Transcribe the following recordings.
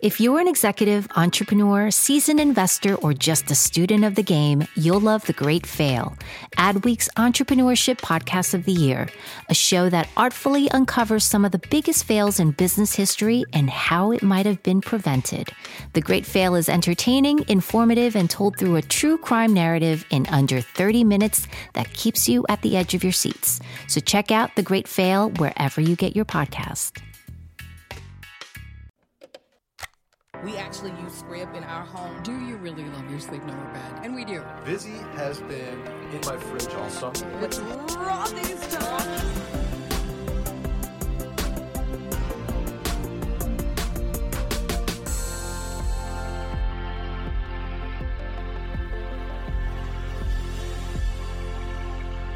If you're an executive, entrepreneur, seasoned investor, or just a student of the game, you'll love The Great Fail, Adweek's entrepreneurship podcast of the year, a show that artfully uncovers some of the biggest fails in business history and how it might have been prevented. The Great Fail is entertaining, informative, and told through a true crime narrative in under 30 minutes that keeps you at the edge of your seats. So check out The Great Fail wherever you get your podcast. We actually use Scrib in our home. Do you really love your sleep number bed? And we do. Vizzy has been in my fridge all summer. Let's raw these times.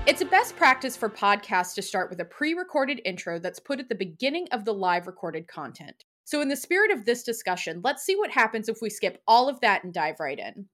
It's a best practice for podcasts to start with a pre recorded intro that's put at the beginning of the live recorded content. So, in the spirit of this discussion, let's see what happens if we skip all of that and dive right in.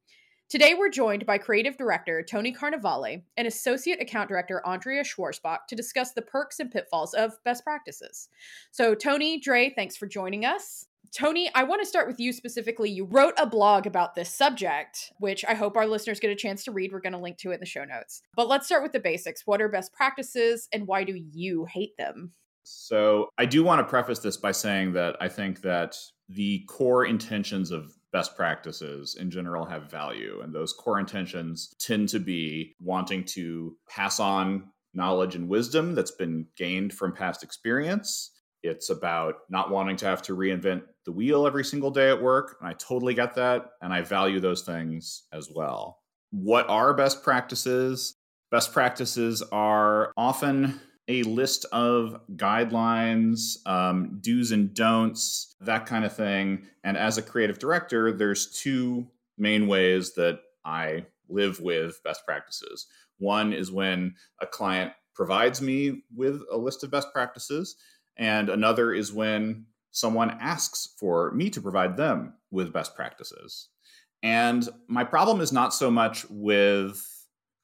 Today, we're joined by creative director Tony Carnevale and associate account director Andrea Schwarzbach to discuss the perks and pitfalls of best practices. So, Tony, Dre, thanks for joining us. Tony, I want to start with you specifically. You wrote a blog about this subject, which I hope our listeners get a chance to read. We're going to link to it in the show notes. But let's start with the basics. What are best practices and why do you hate them? So I do want to preface this by saying that I think that the core intentions of best practices in general have value. And those core intentions tend to be wanting to pass on knowledge and wisdom that's been gained from past experience. It's about not wanting to have to reinvent the wheel every single day at work. And I totally get that. And I value those things as well. What are best practices? Best practices are often a list of guidelines, um, do's and don'ts, that kind of thing. And as a creative director, there's two main ways that I live with best practices. One is when a client provides me with a list of best practices, and another is when someone asks for me to provide them with best practices. And my problem is not so much with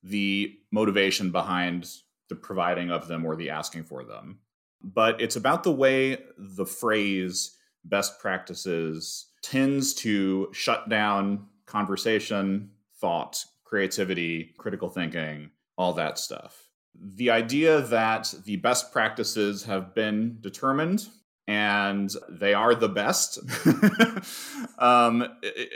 the motivation behind the providing of them or the asking for them. But it's about the way the phrase best practices tends to shut down conversation, thought, creativity, critical thinking, all that stuff. The idea that the best practices have been determined and they are the best um,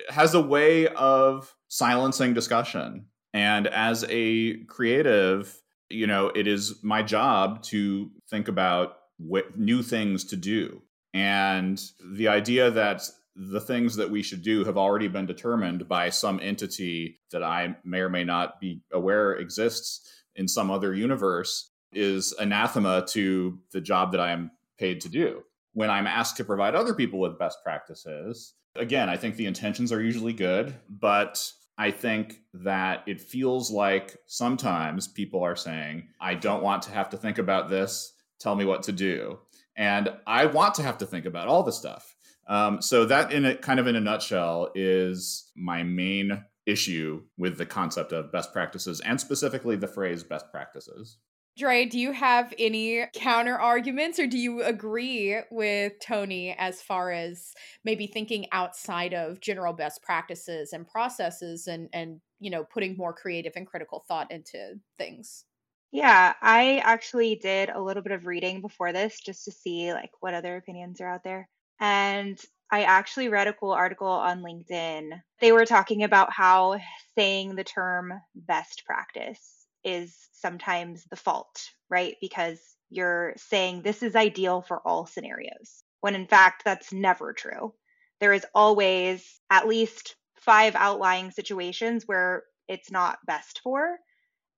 has a way of silencing discussion. And as a creative, you know, it is my job to think about what new things to do. And the idea that the things that we should do have already been determined by some entity that I may or may not be aware exists in some other universe is anathema to the job that I am paid to do. When I'm asked to provide other people with best practices, again, I think the intentions are usually good, but I think that it feels like sometimes people are saying, I don't want to have to think about this. Tell me what to do. And I want to have to think about all the stuff. Um, so that, in a kind of in a nutshell, is my main issue with the concept of best practices and specifically the phrase best practices. Dre, do you have any counter arguments or do you agree with Tony as far as maybe thinking outside of general best practices and processes and and you know putting more creative and critical thought into things? Yeah, I actually did a little bit of reading before this just to see like what other opinions are out there. And I actually read a cool article on LinkedIn. They were talking about how saying the term best practice is sometimes the fault, right? Because you're saying this is ideal for all scenarios, when in fact, that's never true. There is always at least five outlying situations where it's not best for.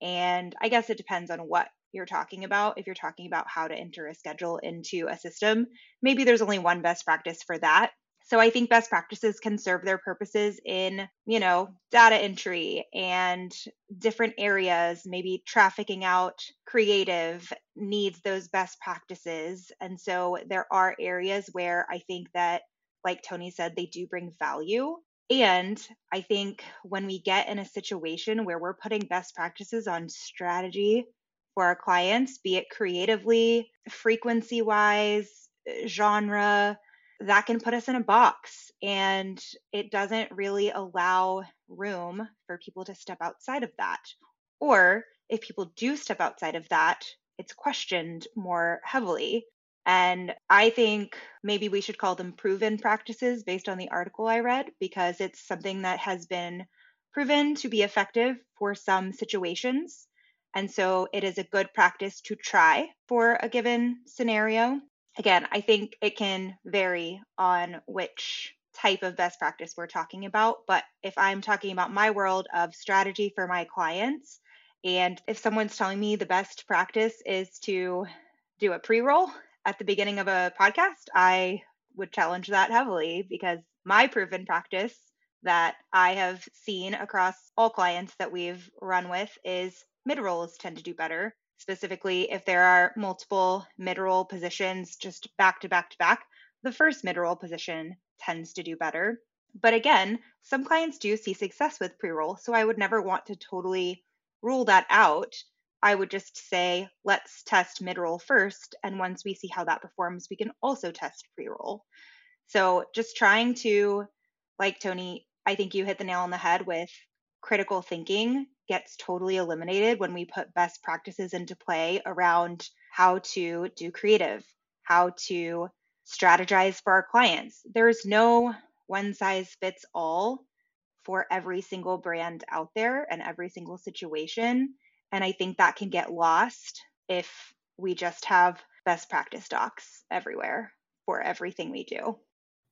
And I guess it depends on what you're talking about. If you're talking about how to enter a schedule into a system, maybe there's only one best practice for that. So I think best practices can serve their purposes in, you know, data entry and different areas, maybe trafficking out creative needs those best practices. And so there are areas where I think that like Tony said, they do bring value. And I think when we get in a situation where we're putting best practices on strategy for our clients, be it creatively, frequency wise, eh, genre, that can put us in a box and it doesn't really allow room for people to step outside of that. Or if people do step outside of that, it's questioned more heavily. And I think maybe we should call them proven practices based on the article I read, because it's something that has been proven to be effective for some situations. And so it is a good practice to try for a given scenario. Again, I think it can vary on which type of best practice we're talking about. But if I'm talking about my world of strategy for my clients, and if someone's telling me the best practice is to do a pre roll at the beginning of a podcast, I would challenge that heavily because my proven practice that I have seen across all clients that we've run with is mid rolls tend to do better. Specifically, if there are multiple mid roll positions just back to back to back, the first mid roll position tends to do better. But again, some clients do see success with pre roll, so I would never want to totally rule that out. I would just say, let's test mid roll first. And once we see how that performs, we can also test pre roll. So just trying to, like Tony, I think you hit the nail on the head with critical thinking gets totally eliminated when we put best practices into play around how to do creative, how to strategize for our clients. There's no one size fits all for every single brand out there and every single situation. And I think that can get lost if we just have best practice docs everywhere for everything we do.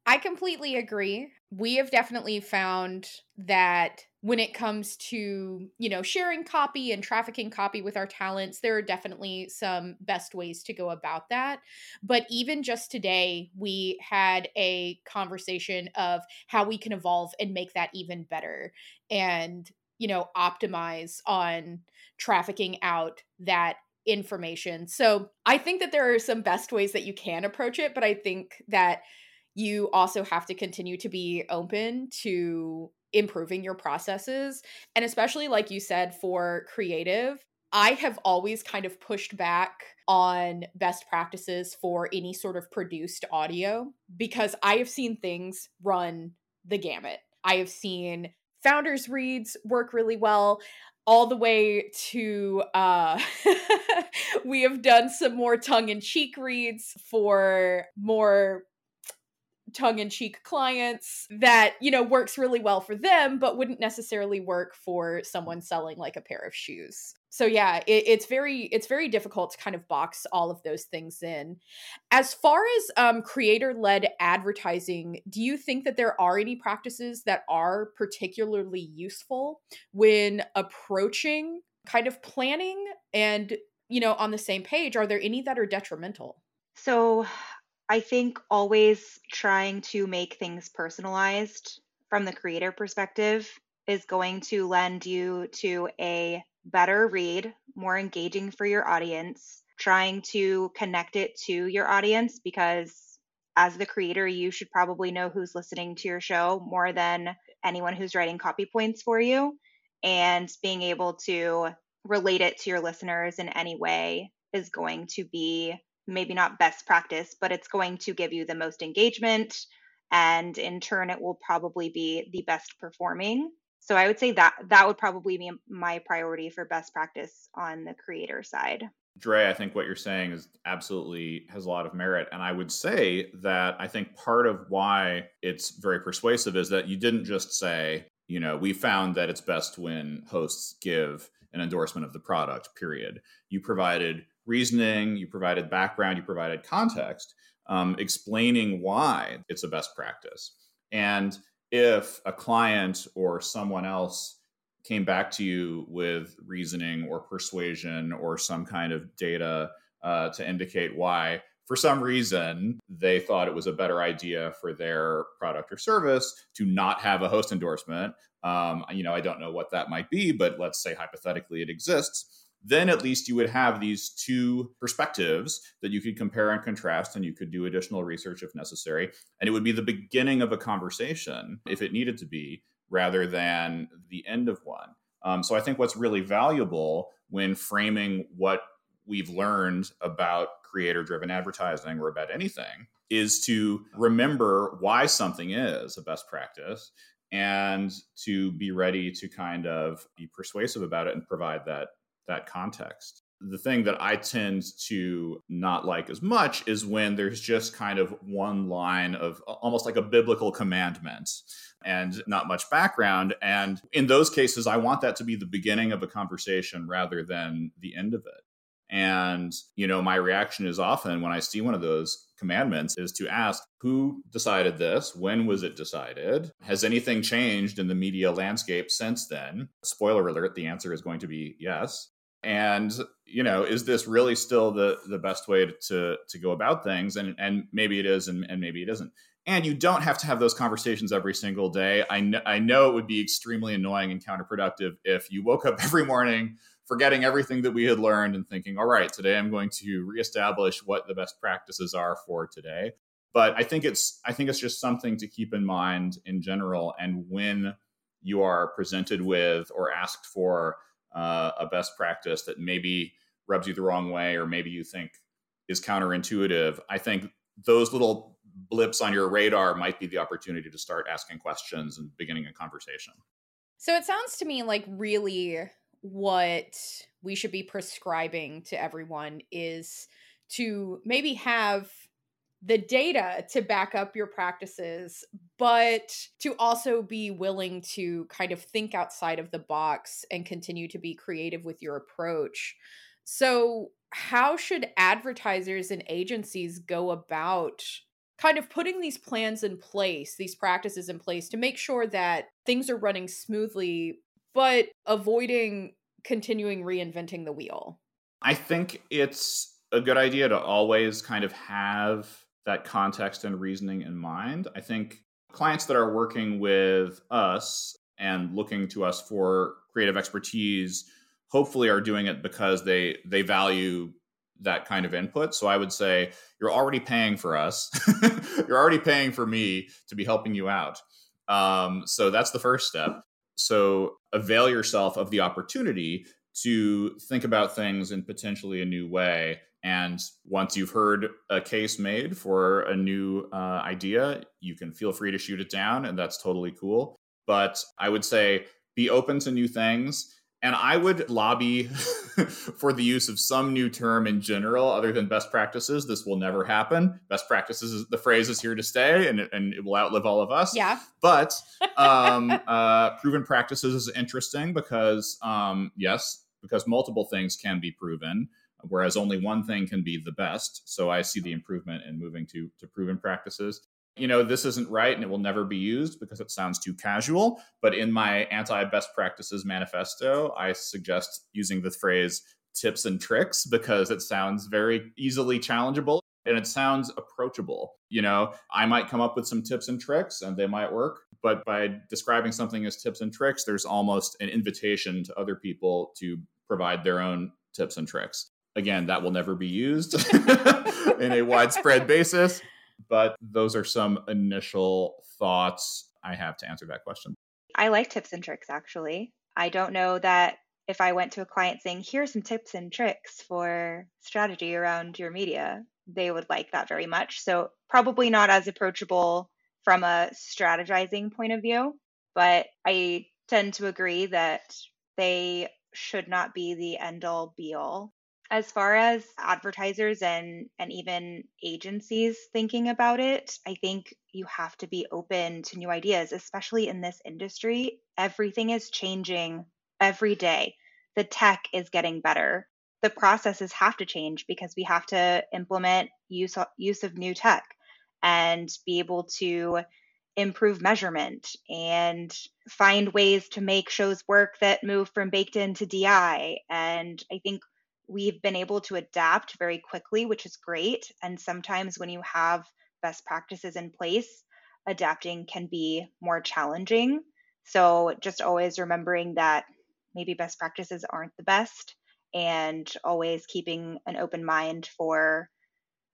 I completely agree. We have definitely found that when it comes to, you know, sharing copy and trafficking copy with our talents, there are definitely some best ways to go about that. But even just today, we had a conversation of how we can evolve and make that even better and, you know, optimize on trafficking out that information. So I think that there are some best ways that you can approach it, but I think that you also have to continue to be open to improving your processes. And especially, like you said, for creative, I have always kind of pushed back on best practices for any sort of produced audio because I have seen things run the gamut. I have seen founders reads work really well all the way to uh we have done some more tongue in cheek reads for more tongue-in-cheek clients that you know works really well for them but wouldn't necessarily work for someone selling like a pair of shoes. So yeah it, it's very it's very difficult to kind of box all of those things in. As far as um, creator-led advertising do you think that there are any practices that are particularly useful when approaching kind of planning and you know on the same page? Are there any that are detrimental? So I think always trying to make things personalized from the creator perspective is going to lend you to a better read, more engaging for your audience, trying to connect it to your audience because as the creator, you should probably know who's listening to your show more than anyone who's writing copy points for you. And being able to relate it to your listeners in any way is going to be maybe not best practice, but it's going to give you the most engagement. And in turn, it will probably be the best performing. So I would say that that would probably be my priority for best practice on the creator side. Dre, I think what you're saying is absolutely has a lot of merit. And I would say that I think part of why it's very persuasive is that you didn't just say, you know, we found that it's best when hosts give an endorsement of the product, period. You provided reasoning, you provided background, you provided context, um, explaining why it's a best practice. And if a client or someone else came back to you with reasoning or persuasion or some kind of data uh, to indicate why, for some reason, they thought it was a better idea for their product or service to not have a host endorsement. Um, you know, I don't know what that might be, but let's say hypothetically it exists then at least you would have these two perspectives that you could compare and contrast, and you could do additional research if necessary. And it would be the beginning of a conversation, if it needed to be, rather than the end of one. Um, so I think what's really valuable when framing what we've learned about creator driven advertising or about anything is to remember why something is a best practice and to be ready to kind of be persuasive about it and provide that that context the thing that I tend to not like as much is when there's just kind of one line of almost like a biblical commandment and not much background. And in those cases, I want that to be the beginning of a conversation rather than the end of it. And, you know, my reaction is often when I see one of those commandments is to ask who decided this? When was it decided? Has anything changed in the media landscape since then? Spoiler alert, the answer is going to be yes and you know is this really still the the best way to to go about things? And and maybe it is and, and maybe it isn't. And you don't have to have those conversations every single day. I know, I know it would be extremely annoying and counterproductive if you woke up every morning forgetting everything that we had learned and thinking all right today i'm going to reestablish what the best practices are for today. But i think it's i think it's just something to keep in mind in general. And when you are presented with or asked for uh, a best practice that maybe rubs you the wrong way or maybe you think is counterintuitive, I think those little blips on your radar might be the opportunity to start asking questions and beginning a conversation. So it sounds to me like really what we should be prescribing to everyone is to maybe have the data to back up your practices, but to also be willing to kind of think outside of the box and continue to be creative with your approach. So, how should advertisers and agencies go about kind of putting these plans in place, these practices in place to make sure that things are running smoothly, but avoiding continuing reinventing the wheel? I think it's a good idea to always kind of have that context and reasoning in mind. I think clients that are working with us and looking to us for creative expertise hopefully are doing it because they they value that kind of input. So I would say you're already paying for us. you're already paying for me to be helping you out. Um, so that's the first step. So avail yourself of the opportunity to think about things in potentially a new way and once you've heard a case made for a new uh, idea, you can feel free to shoot it down, and that's totally cool. But I would say be open to new things. And I would lobby for the use of some new term in general, other than best practices. This will never happen. Best practices, the phrase is here to stay, and it, and it will outlive all of us. Yeah. But um, uh, proven practices is interesting because, um, yes, because multiple things can be proven whereas only one thing can be the best. So I see the improvement in moving to, to proven practices. You know, this isn't right and it will never be used because it sounds too casual. But in my anti best practices manifesto, I suggest using the phrase tips and tricks because it sounds very easily challengeable and it sounds approachable. You know, I might come up with some tips and tricks and they might work, but by describing something as tips and tricks, there's almost an invitation to other people to provide their own tips and tricks. Again, that will never be used in a widespread basis, but those are some initial thoughts I have to answer that question. I like tips and tricks actually. I don't know that if I went to a client saying, here's some tips and tricks for strategy around your media, they would like that very much. So, probably not as approachable from a strategizing point of view, but I tend to agree that they should not be the end all be all as far as advertisers and and even agencies thinking about it i think you have to be open to new ideas especially in this industry. Everything is changing every day. The tech is getting better. The processes have to change because we have to implement use use of new tech and be able to improve measurement and find ways to make shows work that move from baked in to DI and I think we've been able to adapt very quickly, which is great. And sometimes when you have best practices in place, adapting can be more challenging. So just always remembering that maybe best practices aren't the best and always keeping an open mind for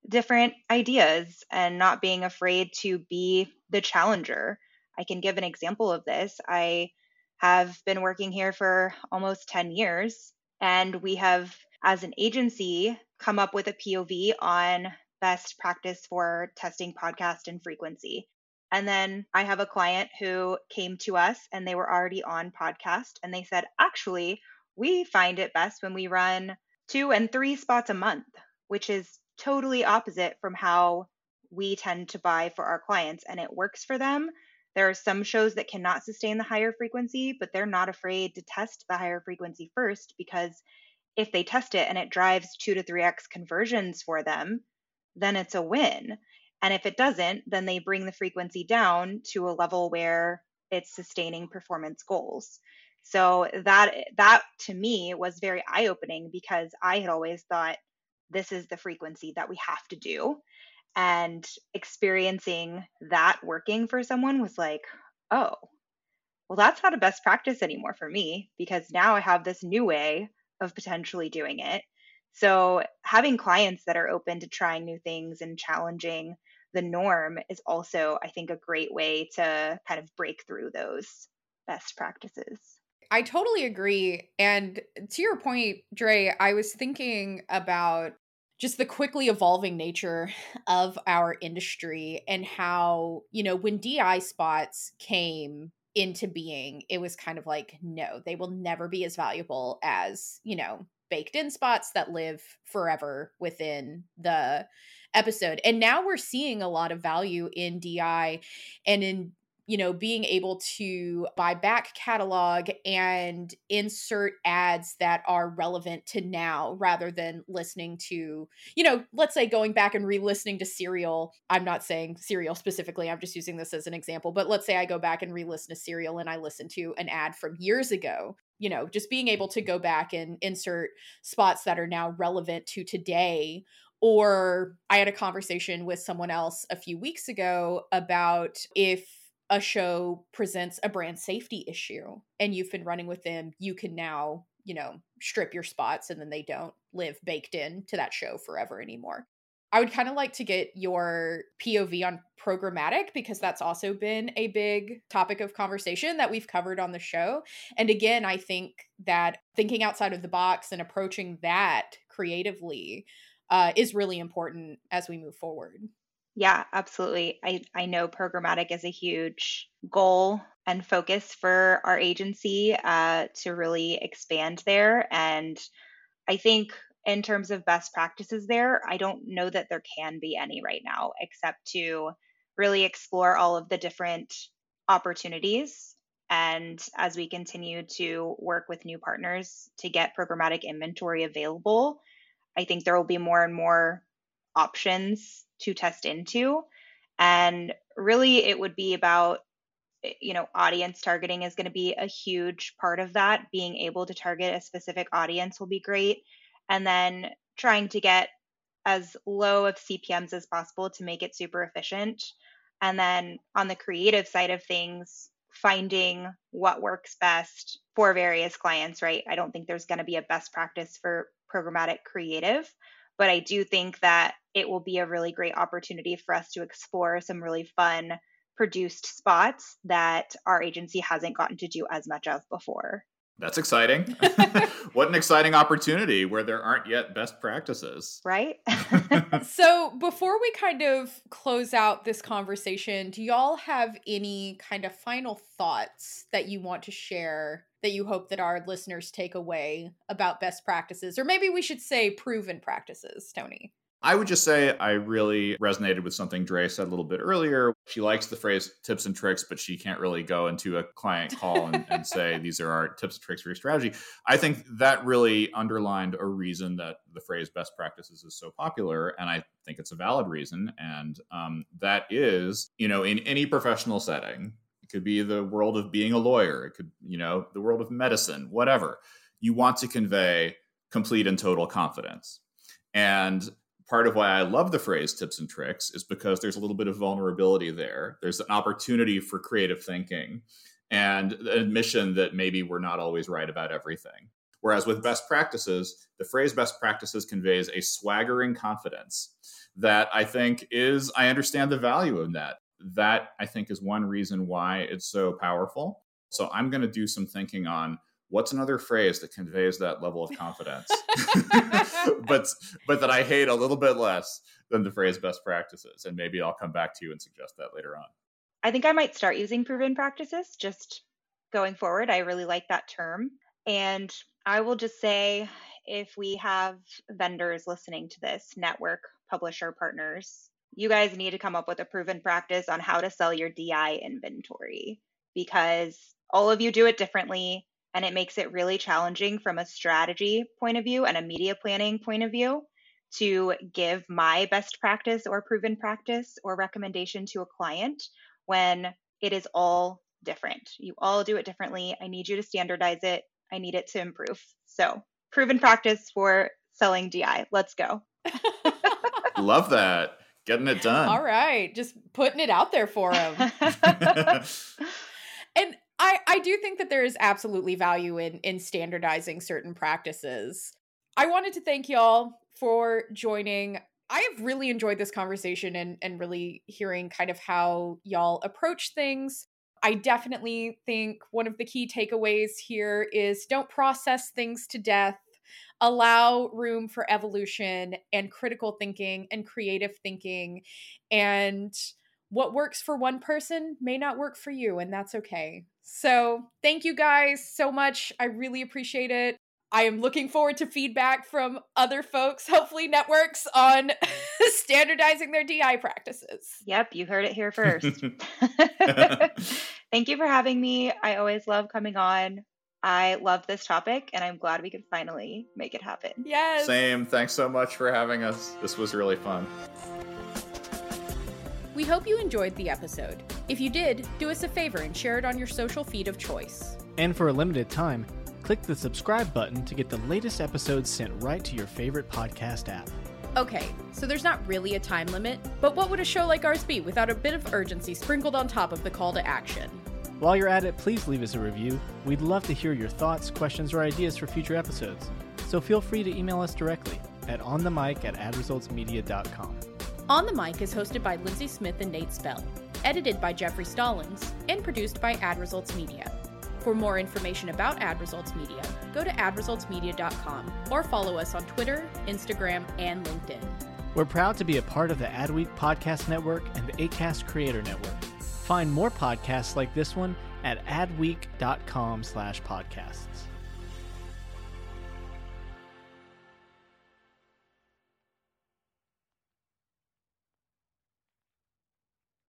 different ideas and not being afraid to be the challenger. I can give an example of this. I have been working here for almost 10 years and we have as an agency come up with a POV on best practice for testing podcast and frequency. And then I have a client who came to us and they were already on podcast and they said, actually, we find it best when we run two and three spots a month, which is totally opposite from how we tend to buy for our clients and it works for them. There are some shows that cannot sustain the higher frequency, but they're not afraid to test the higher frequency first because if they test it and it drives two to 3x conversions for them, then it's a win. And if it doesn't, then they bring the frequency down to a level where it's sustaining performance goals. So that that to me was very eye-opening because I had always thought this is the frequency that we have to do. And experiencing that working for someone was like, oh, well, that's not a best practice anymore for me because now I have this new way of potentially doing it. So, having clients that are open to trying new things and challenging the norm is also, I think, a great way to kind of break through those best practices. I totally agree. And to your point, Dre, I was thinking about just the quickly evolving nature of our industry and how, you know, when DI spots came into being, it was kind of like, no, they will never be as valuable as, you know, baked in spots that live forever within the episode. And now we're seeing a lot of value in DI and in you know, being able to buy back catalog and insert ads that are relevant to now rather than listening to, you know, let's say going back and re listening to Serial. I'm not saying Serial specifically, I'm just using this as an example, but let's say I go back and re listen to Serial and I listen to an ad from years ago. You know, just being able to go back and insert spots that are now relevant to today or I had a conversation with someone else a few weeks ago about if a show presents a brand safety issue and you've been running with them, you can now, you know, strip your spots and then they don't live baked in to that show forever anymore. I would kind of like to get your POV on programmatic because that's also been a big topic of conversation that we've covered on the show. And again, I think that thinking outside of the box and approaching that creatively uh, is really important as we move forward. Yeah, absolutely. I, I know programmatic is a huge goal and focus for our agency uh, to really expand there. And I think in terms of best practices there, I don't know that there can be any right now, except to really explore all of the different opportunities. And as we continue to work with new partners to get programmatic inventory available, I think there will be more and more options to test into. And really, it would be about, you know, audience targeting is going to be a huge part of that. Being able to target a specific audience will be great. And then trying to get as low of CPMs as possible to make it super efficient. And then on the creative side of things, finding what works best for various clients, right? I don't think there's going to be a best practice for programmatic creative, but I do think that it will be a really great opportunity for us to explore some really fun produced spots that our agency hasn't gotten to do as much of before. That's exciting. what an exciting opportunity where there aren't yet best practices. Right? so, before we kind of close out this conversation, do y'all have any kind of final thoughts that you want to share that you hope that our listeners take away about best practices? Or maybe we should say proven practices, Tony. I would just say I really resonated with something Dre said a little bit earlier. She likes the phrase tips and tricks, but she can't really go into a client call and, and say, these are our tips and tricks for your strategy. I think that really underlined a reason that the phrase best practices is so popular. And I think it's a valid reason. And um, that is, you know, in any professional setting, it could be the world of being a lawyer, it could, you know, the world of medicine, whatever. You want to convey complete and total confidence. And part of why I love the phrase tips and tricks is because there's a little bit of vulnerability there. There's an opportunity for creative thinking and an admission that maybe we're not always right about everything. Whereas with best practices, the phrase best practices conveys a swaggering confidence that I think is, I understand the value of that. That I think is one reason why it's so powerful. So I'm going to do some thinking on what's another phrase that conveys that level of confidence but but that i hate a little bit less than the phrase best practices and maybe i'll come back to you and suggest that later on. I think i might start using proven practices just going forward. I really like that term. And i will just say if we have vendors listening to this network publisher partners you guys need to come up with a proven practice on how to sell your di inventory because all of you do it differently and it makes it really challenging from a strategy point of view and a media planning point of view to give my best practice or proven practice or recommendation to a client when it is all different. You all do it differently. I need you to standardize it. I need it to improve. So, proven practice for selling DI. Let's go. Love that. Getting it done. All right. Just putting it out there for them. and I, I do think that there is absolutely value in in standardizing certain practices. I wanted to thank y'all for joining. I have really enjoyed this conversation and and really hearing kind of how y'all approach things. I definitely think one of the key takeaways here is don't process things to death. Allow room for evolution and critical thinking and creative thinking and what works for one person may not work for you, and that's okay. So, thank you guys so much. I really appreciate it. I am looking forward to feedback from other folks, hopefully networks, on standardizing their DI practices. Yep, you heard it here first. Thank you for having me. I always love coming on. I love this topic and I'm glad we could finally make it happen. Yes. Same. Thanks so much for having us. This was really fun. We hope you enjoyed the episode. If you did, do us a favor and share it on your social feed of choice. And for a limited time, click the subscribe button to get the latest episodes sent right to your favorite podcast app. Okay, so there's not really a time limit, but what would a show like ours be without a bit of urgency sprinkled on top of the call to action? While you're at it, please leave us a review. We'd love to hear your thoughts, questions, or ideas for future episodes. So feel free to email us directly at onthemic at adresultsmedia.com. On the Mic is hosted by Lindsay Smith and Nate Spell, edited by Jeffrey Stallings, and produced by Ad Results Media. For more information about Ad Results Media, go to adresultsmedia.com or follow us on Twitter, Instagram, and LinkedIn. We're proud to be a part of the Adweek Podcast Network and the ACAST Creator Network. Find more podcasts like this one at adweek.com slash podcasts.